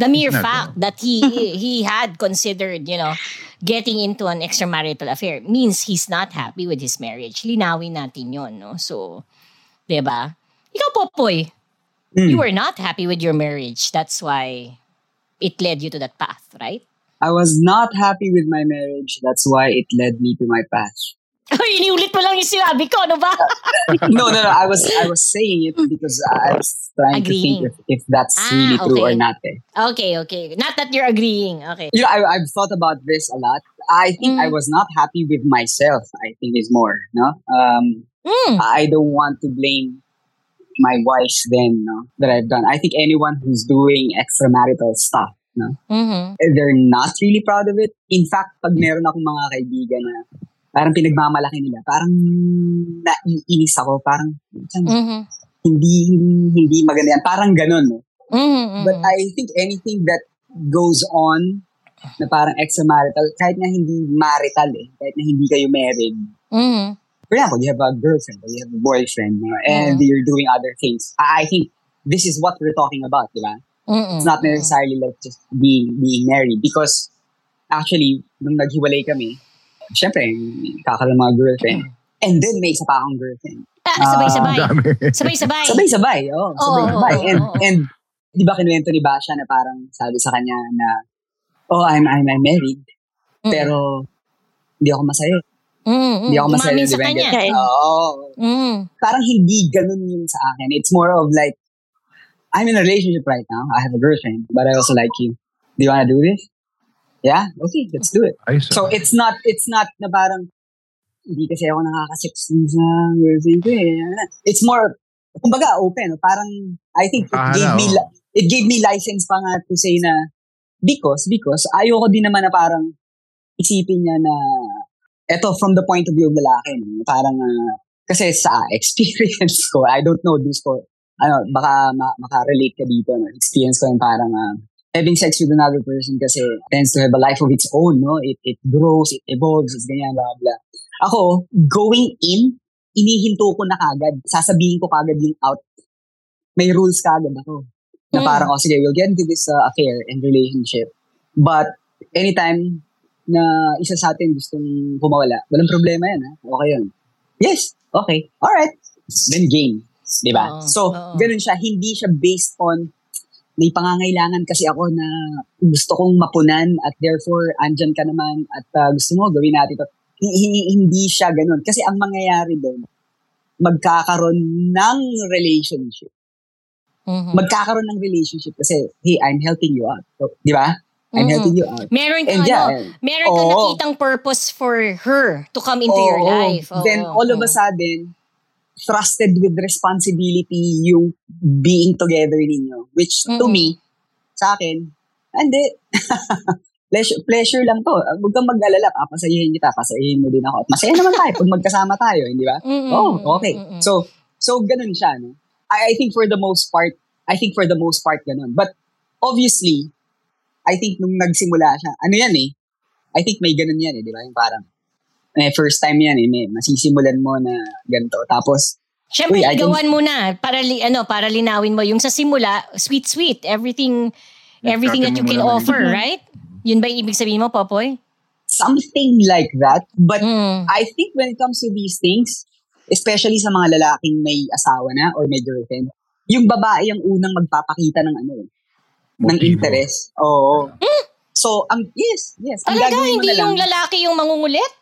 The mere not, fact that he he had considered, you know, getting into an extramarital affair means he's not happy with his marriage. Linawin natin yon, no? So, 'di ba? Ikaw, Popoy, you were not happy with your marriage. That's why it led you to that path, right? I was not happy with my marriage. That's why it led me to my path. Iniulit mo lang yung sinabi ko, ano ba? no, no, no. I was I was saying it because I was trying Agreeing. to think if, if that's Ah, really true or okay. not. Eh. okay, okay. Not that you're agreeing. Okay. You know, I, I've thought about this a lot. I think I was not happy with myself. I think is more. No, um, Mm. I don't want to blame my wife then no, that I've done. I think anyone who's doing extramarital stuff, no, Mm-hmm. they're not really proud of it. In fact, pag meron akong mga kaibigan na parang pinagmamalaki nila, parang naiinis ako, parang Mm-hmm. hindi hindi maganda yan. Parang ganun, no? Mm-hmm. But I think anything that goes on na parang extramarital, kahit na hindi marital eh, kahit na hindi kayo married. Mm-hmm. For example, you have a girlfriend or you have a boyfriend and you're doing other things. I I think this is what we're talking about, di ba? Mm-hmm. It's not necessarily like just being being married because actually, nung naghiwalay kami, syempre, kakaroon mga girlfriend. And then may isa pa akong girlfriend. Ah, sabay-sabay. Dami. Sabay-sabay. Sabay-sabay, oo. sabay-sabay. Oo, and, and, di ba kinuwento ni Basha na parang sabi sa kanya na, oh, I'm, I'm, I'm married, pero hindi ako masaya. Mm-hmm. Hindi ako masaya. Sa kanya. Oo. Mm. Parang hindi ganun yun sa akin. It's more of like, I'm in a relationship right now. I have a girlfriend, but I also like you. Do you want to do this? Yeah? Okay, let's do it. So it's not, it's not na parang, hindi kasi ako nakakasex sa girlfriend ko eh. It's more, kumbaga open. Parang, I think it Ah, gave me, oh. it gave me license pa nga to say na, because, because, ayoko din naman na parang, isipin niya na, eto from the point of view of lalaki, parang, ah, kasi sa experience ko, I don't know this ko, ano, baka ma- makarelate ka dito, no? experience ko yung parang, ah, having sex with another person kasi tends to have a life of its own, no? It, it grows, it evolves, it's ganyan, blah, blah. Ako, going in, inihinto ko na kagad. Sasabihin ko kagad yung out. May rules kagad ako. Na Mm. parang, oh sige, we'll get into this uh, affair and relationship. But, anytime na isa sa atin gustong kumawala, walang problema yan, ha? Okay yun. Yes, okay, alright. Then game. Diba? Oo, so, oo. ganun siya. Hindi siya based on may pangangailangan kasi ako na gusto kong mapunan at therefore andyan ka naman at uh, gusto mo gawin natin ito. Hi- hi- Hindi siya ganun. Kasi ang mangyayari doon, magkakaroon ng relationship. Mhm. Magkakaroon ng relationship kasi, hey, I'm helping you out. So, di ba? I'm Mhm. helping you out. Meron kang And yeah, ano, meron kang oo. nakitang purpose for her to come into your Oo. life. Oo, Then all of a sudden, trusted with responsibility yung being together ninyo. Which to Mm-mm. me, sa akin, hindi. pleasure, pleasure lang to. Huwag kang mag-alala. Papasayahin kita. Pasayahin mo din ako. At masaya naman tayo pag magkasama tayo. Hindi ba? Mm-mm. Oh, okay. Mm-mm. So, so ganun siya. No? I, I think for the most part, I think for the most part ganun. But obviously, I think nung nagsimula siya, ano yan eh, I think may ganun yan eh, di ba? Yung parang, eh, first time yan eh, may masisimulan mo na ganito. Tapos, Siyempre, Uy, ligawan mo na para li, ano, para linawin mo yung sa simula, sweet sweet, everything everything that you can offer, Mm-hmm. right? Yun ba yung ibig sabihin mo, Popoy? Something like that. But Mm. I think when it comes to these things, especially sa mga lalaking may asawa na or may girlfriend, yung babae ang unang magpapakita ng ano, ng Motibo. interest. Oo. So, ang yes, yes. Ang Talaga, gagawin mo hindi na lang, yung lalaki yung mangungulit?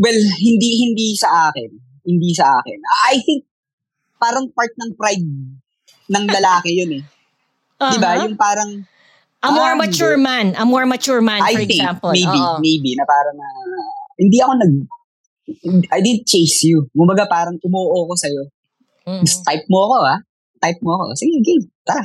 well, hindi hindi sa akin. Hindi sa akin. I think parang part ng pride ng lalaki yun eh. Di ba? Uh-huh. Yung parang A more Ah, mature man. A more mature man, I for think, example. maybe, Oo. maybe, na parang na, hindi ako nag, I didn't chase you. Kumbaga parang umuo ko sa'yo. Mm. Just type mo ako, ha? Type mo ako. Sige, game. Tara.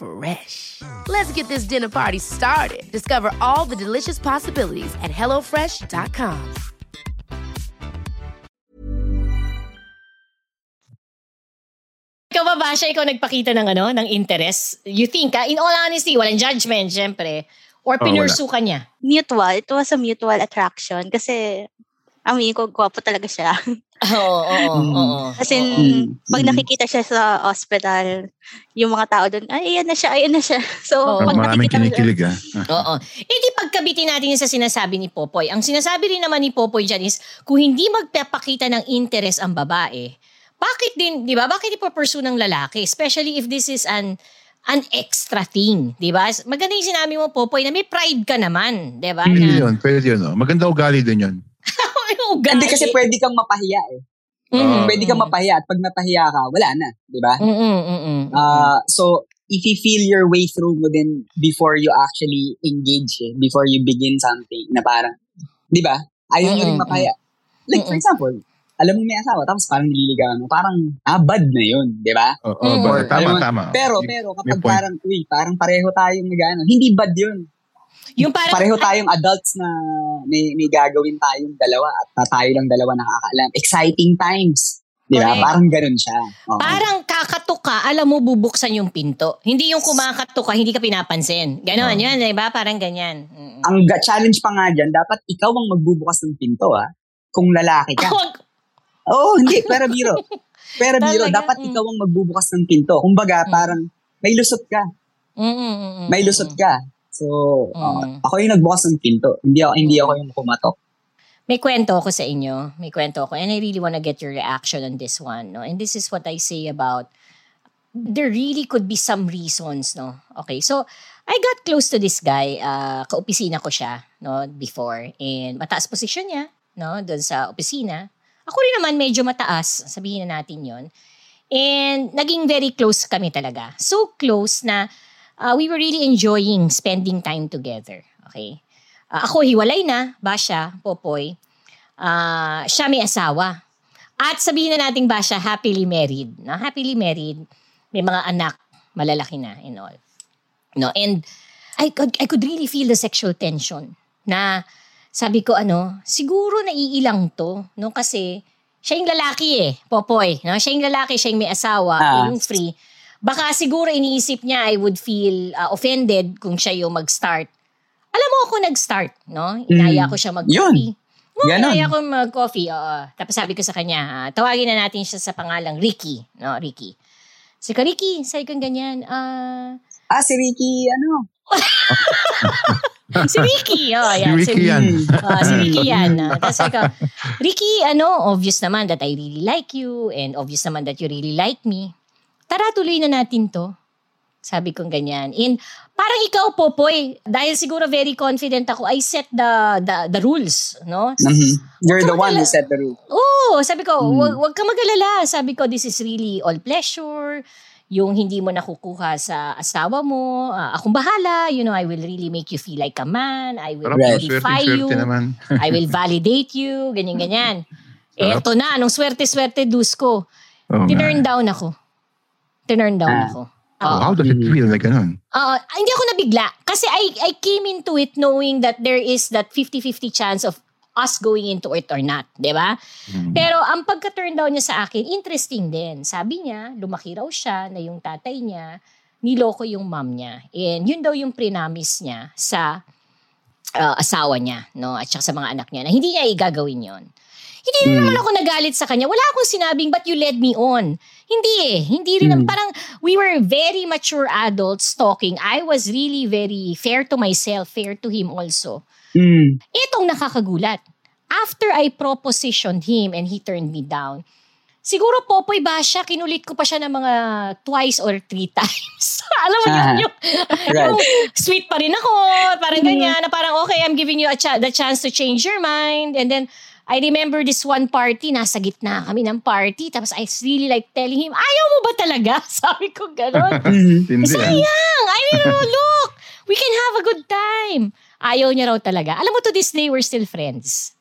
Fresh. Let's get this dinner party started. Discover all the delicious possibilities at hellofresh.com. Ikaw ba, Basha, ikaw nagpakita ng ano, ng interest? You think, ah, in all honesty, walang judgment, syempre. Or Oh, pinursu ka niya? Mutual. It was a mutual attraction kasi amin ko, gwapo talaga siya. Oo, oo, Mm. oo. As in, Mm. pag Mm. nakikita siya sa hospital, yung mga tao doon, ay, ayan na siya, ayan na siya. So, Oo. pag Maraming nakikita mo siya- kinikilig ah. Oo. Eh di pagkabitin natin yung sa sinasabi ni Popoy. Ang sinasabi rin naman ni Popoy dyan is, kung hindi magpapakita ng interest ang babae, bakit din, di ba? Bakit ipapursue ng lalaki? Especially if this is an an extra thing, di ba? Maganda yung sinabi mo, Popoy, na may pride ka naman, di ba? Pwede Na, yun, pwede yun. Oh. Maganda ugali din yun. ugali. Hindi kasi pwede kang mapahiya eh. Mm, Pwede kang mapahiya at pag napahiya ka, wala na. Di ba? Mm, mm, mm, mm. Uh, so, if you feel your way through mo din before you actually engage, eh, before you begin something na parang, di ba? Ayaw nyo rin mapaya. Like, for Mm-mm. example, alam mo may asawa, tapos parang nililigawan mo, parang, ah, bad na yun, di ba? Oo, oh, Mm. ba- tama, mo, tama. Pero, pero, kapag parang, uy, parang pareho tayong nag hindi bad yun. Yung parang, Pareho tayong adults na may, may gagawin tayong dalawa at tayo lang dalawa nakakaalam. Exciting times. Di ba? Parang ganun siya. Oo. Parang kakatok ka, alam mo bubuksan yung pinto. Hindi yung kumakatok ka, hindi ka pinapansin. Ganon, Oh. yun, di ba? Parang ganyan. Mm. ang ga- challenge pa nga dyan, dapat ikaw ang magbubukas ng pinto, ah. Kung lalaki ka. Oo, hindi. Pero biro. Pero biro, dapat Mm. ikaw ang magbubukas ng pinto. Kumbaga, Mm. parang may lusot ka. Mm, mm, mm, May lusot mm. ka. So, uh, Mm. ako yung nagbukas ng pinto. Hindi ako, hindi ako yung kumatok. May kwento ako sa inyo. May kwento ako. And I really want to get your reaction on this one. No? And this is what I say about there really could be some reasons. No? Okay, so I got close to this guy. Uh, kaopisina ko siya no, before. And mataas posisyon niya no, doon sa opisina. Ako rin naman medyo mataas. Sabihin na natin yon And naging very close kami talaga. So close na uh, we were really enjoying spending time together. Okay? Ah, ako hiwalay na, Basha, Popoy. Ah, siya may asawa. At sabihin na natin Basha, happily married. Na happily married, may mga anak, malalaki na and all. No, and I could I could really feel the sexual tension na sabi ko ano, siguro naiilang to, no kasi siya yung lalaki eh, Popoy, no? Siya yung lalaki, siya yung may asawa, Ah. yung free. Baka siguro iniisip niya I would feel uh, offended kung siya yung mag-start. Alam mo ako nag-start, no? Inaya ko siya mag-coffee. Oo, Ganon. inaya ko mag-coffee, oo. Tapos sabi ko sa kanya, ah, tawagin na natin siya sa pangalang Ricky, no? Ricky. Sabi ko, Ricky, sabi ko ganyan, ah, Ah, si Ricky, ano? si Ricky, oh, Si yan. Ricky yan. Ah, si Ricky yan. ah. Tapos ko, Ricky, ano, obvious naman that I really like you and obvious naman that you really like me. Tara, tuloy na natin to. Sabi kong ganyan. And parang ikaw, Popoy, dahil siguro very confident ako, I set the the, the rules, no? Mhm. You're the one who set the rule. Oo, sabi ko, Hmm. wag, wag ka mag-alala. Sabi ko, this is really all pleasure. Yung hindi mo nakukuha sa asawa mo, ah, akong bahala. You know, I will really make you feel like a man. I will Sarap, you. swerte naman. I will validate you. Ganyan-ganyan. Eto na, anong swerte-swerte dus ko. Nga. Tinurn down ako. Tinurn down Ah. ako. Oh, how does it Mhm. feel like ganun? Uh, hindi ako nabigla. Kasi I, I came into it knowing that there is that 50-50 chance of us going into it or not. di ba? Mm. Pero ang pagka-turn down niya sa akin, interesting din. Sabi niya, lumaki raw siya na yung tatay niya, niloko yung mom niya. And yun daw yung prinamis niya sa uh, asawa niya, no? At saka sa mga anak niya, na hindi niya igagawin yon. Hindi na naman ako nagalit sa kanya. Wala akong sinabing, but you led me on. Hindi eh. Hindi rin. Mm. Parang we were very mature adults talking. I was really very fair to myself, fair to him also. Mm. Itong nakakagulat. After I propositioned him and he turned me down, siguro Popoy ba siya, kinulit ko pa siya ng mga twice or three times. Alam mo yun, Ah, yung, right. yung sweet pa rin ako, parang ganyan, na parang okay, I'm giving you a cha- the chance to change your mind. And then, I remember this one party, nasa gitna kami ng party, tapos I really like telling him, ayaw mo ba talaga? Sabi ko gano'n. Sayang! I mean, oh, look! We can have a good time. Ayaw niya raw talaga. Alam mo, to this day, we're still friends.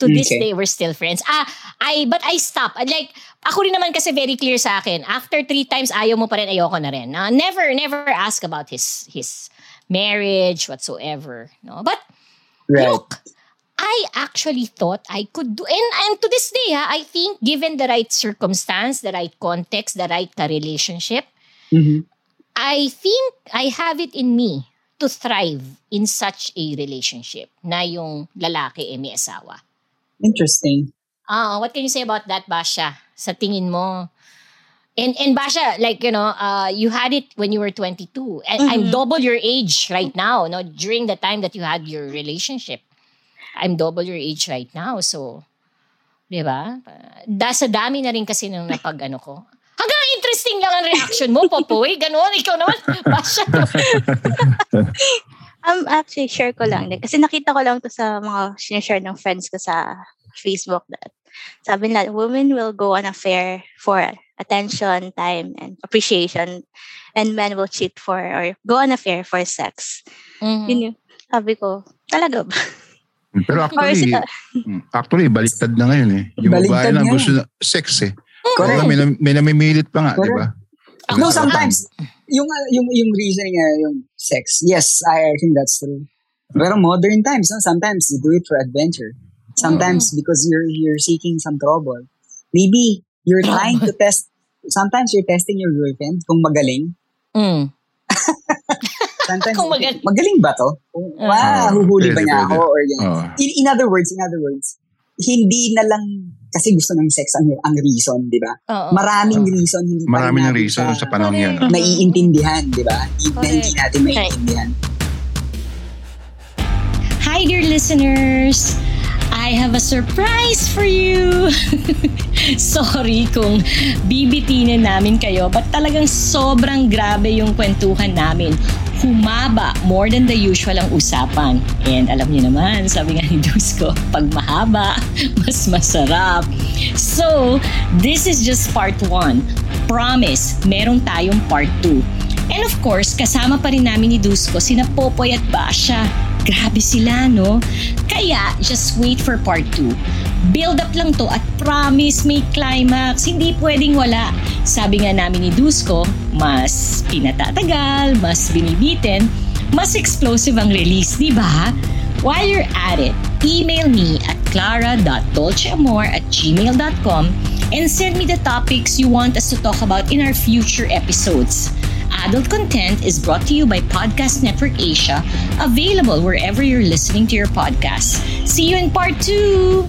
To this Okay. day, we're still friends. Ah, I, but I stopped. Like, ako rin naman kasi very clear sa akin. After three times, ayaw mo pa rin, ayoko na rin. Ah, never, never ask about his, his marriage, whatsoever. No? But, Right. look, I actually thought I could do, and, and to this day, ha, I think given the right circumstance, the right context, the right relationship, Mhm. I think I have it in me to thrive in such a relationship na yung lalaki eh may asawa. Interesting. Ah, what can you say about that, Basha? Sa tingin mo? And and Basha, like you know, uh, you had it when you were 22, and I'm Mhm. double your age right now. No, during the time that you had your relationship, I'm double your age right now. So, di ba? Da sa dami na rin kasi nung napag ano ko. Hanggang interesting lang ang reaction mo, Popoy. Ganon, ikaw naman, Basha. Um, actually, share ko lang din. Kasi nakita ko lang to sa mga sinishare ng friends ko sa Facebook that sabi nila, women will go on a fair for attention, time, and appreciation. And men will cheat for or go on a fair for sex. Mhm. Yun yung sabi ko, talaga ba? Pero Or actually, mm, actually, baliktad na ngayon eh. Yung Baliktad babae lang gusto na sex eh. Correct. Diba? May, may namimilit pa nga, di ba? No, sometimes, yung, uh, yung, yung reason nga, yung sex, yes, I, I think that's true. Pero modern times, no? sometimes you do it for adventure. Sometimes because you're you're seeking some trouble. Maybe you're trying to test, sometimes you're testing your girlfriend kung magaling. Mm. Sometimes, Kung magaling. magaling ba to? Wow, huhuli ba niya ako? Or yan. Oo. in, in other words, in other words, hindi na lang kasi gusto ng sex ang, ang reason, di ba? Maraming reason, hindi pa Marami rin ng natin reason sa panahon yan. Naiintindihan, di ba? Hindi, na Correct. hindi natin naiintindihan. Hi, dear listeners! I have a surprise for you! Sorry kung bibitinin namin kayo, but talagang sobrang grabe yung kwentuhan namin. Humaba more than the usual ang usapan. And alam niyo naman, sabi nga ni Dusko, pag mahaba, mas masarap. So, this is just part 1. Promise, meron tayong part 2. And of course, kasama pa rin namin ni Dusko sina Popoy at Basha. Grabe sila, no? Kaya, just wait for part 2. Build up lang to at promise may climax. Hindi pwedeng wala. Sabi nga namin ni Dusko, mas pinatatagal, mas binibitin, mas explosive ang release, di ba? While you're at it, email me at clara.dolceamor at gmail.com and send me the topics you want us to talk about in our future episodes. Adult content is brought to you by Podcast Network Asia, available wherever you're listening to your podcasts. See you in part two!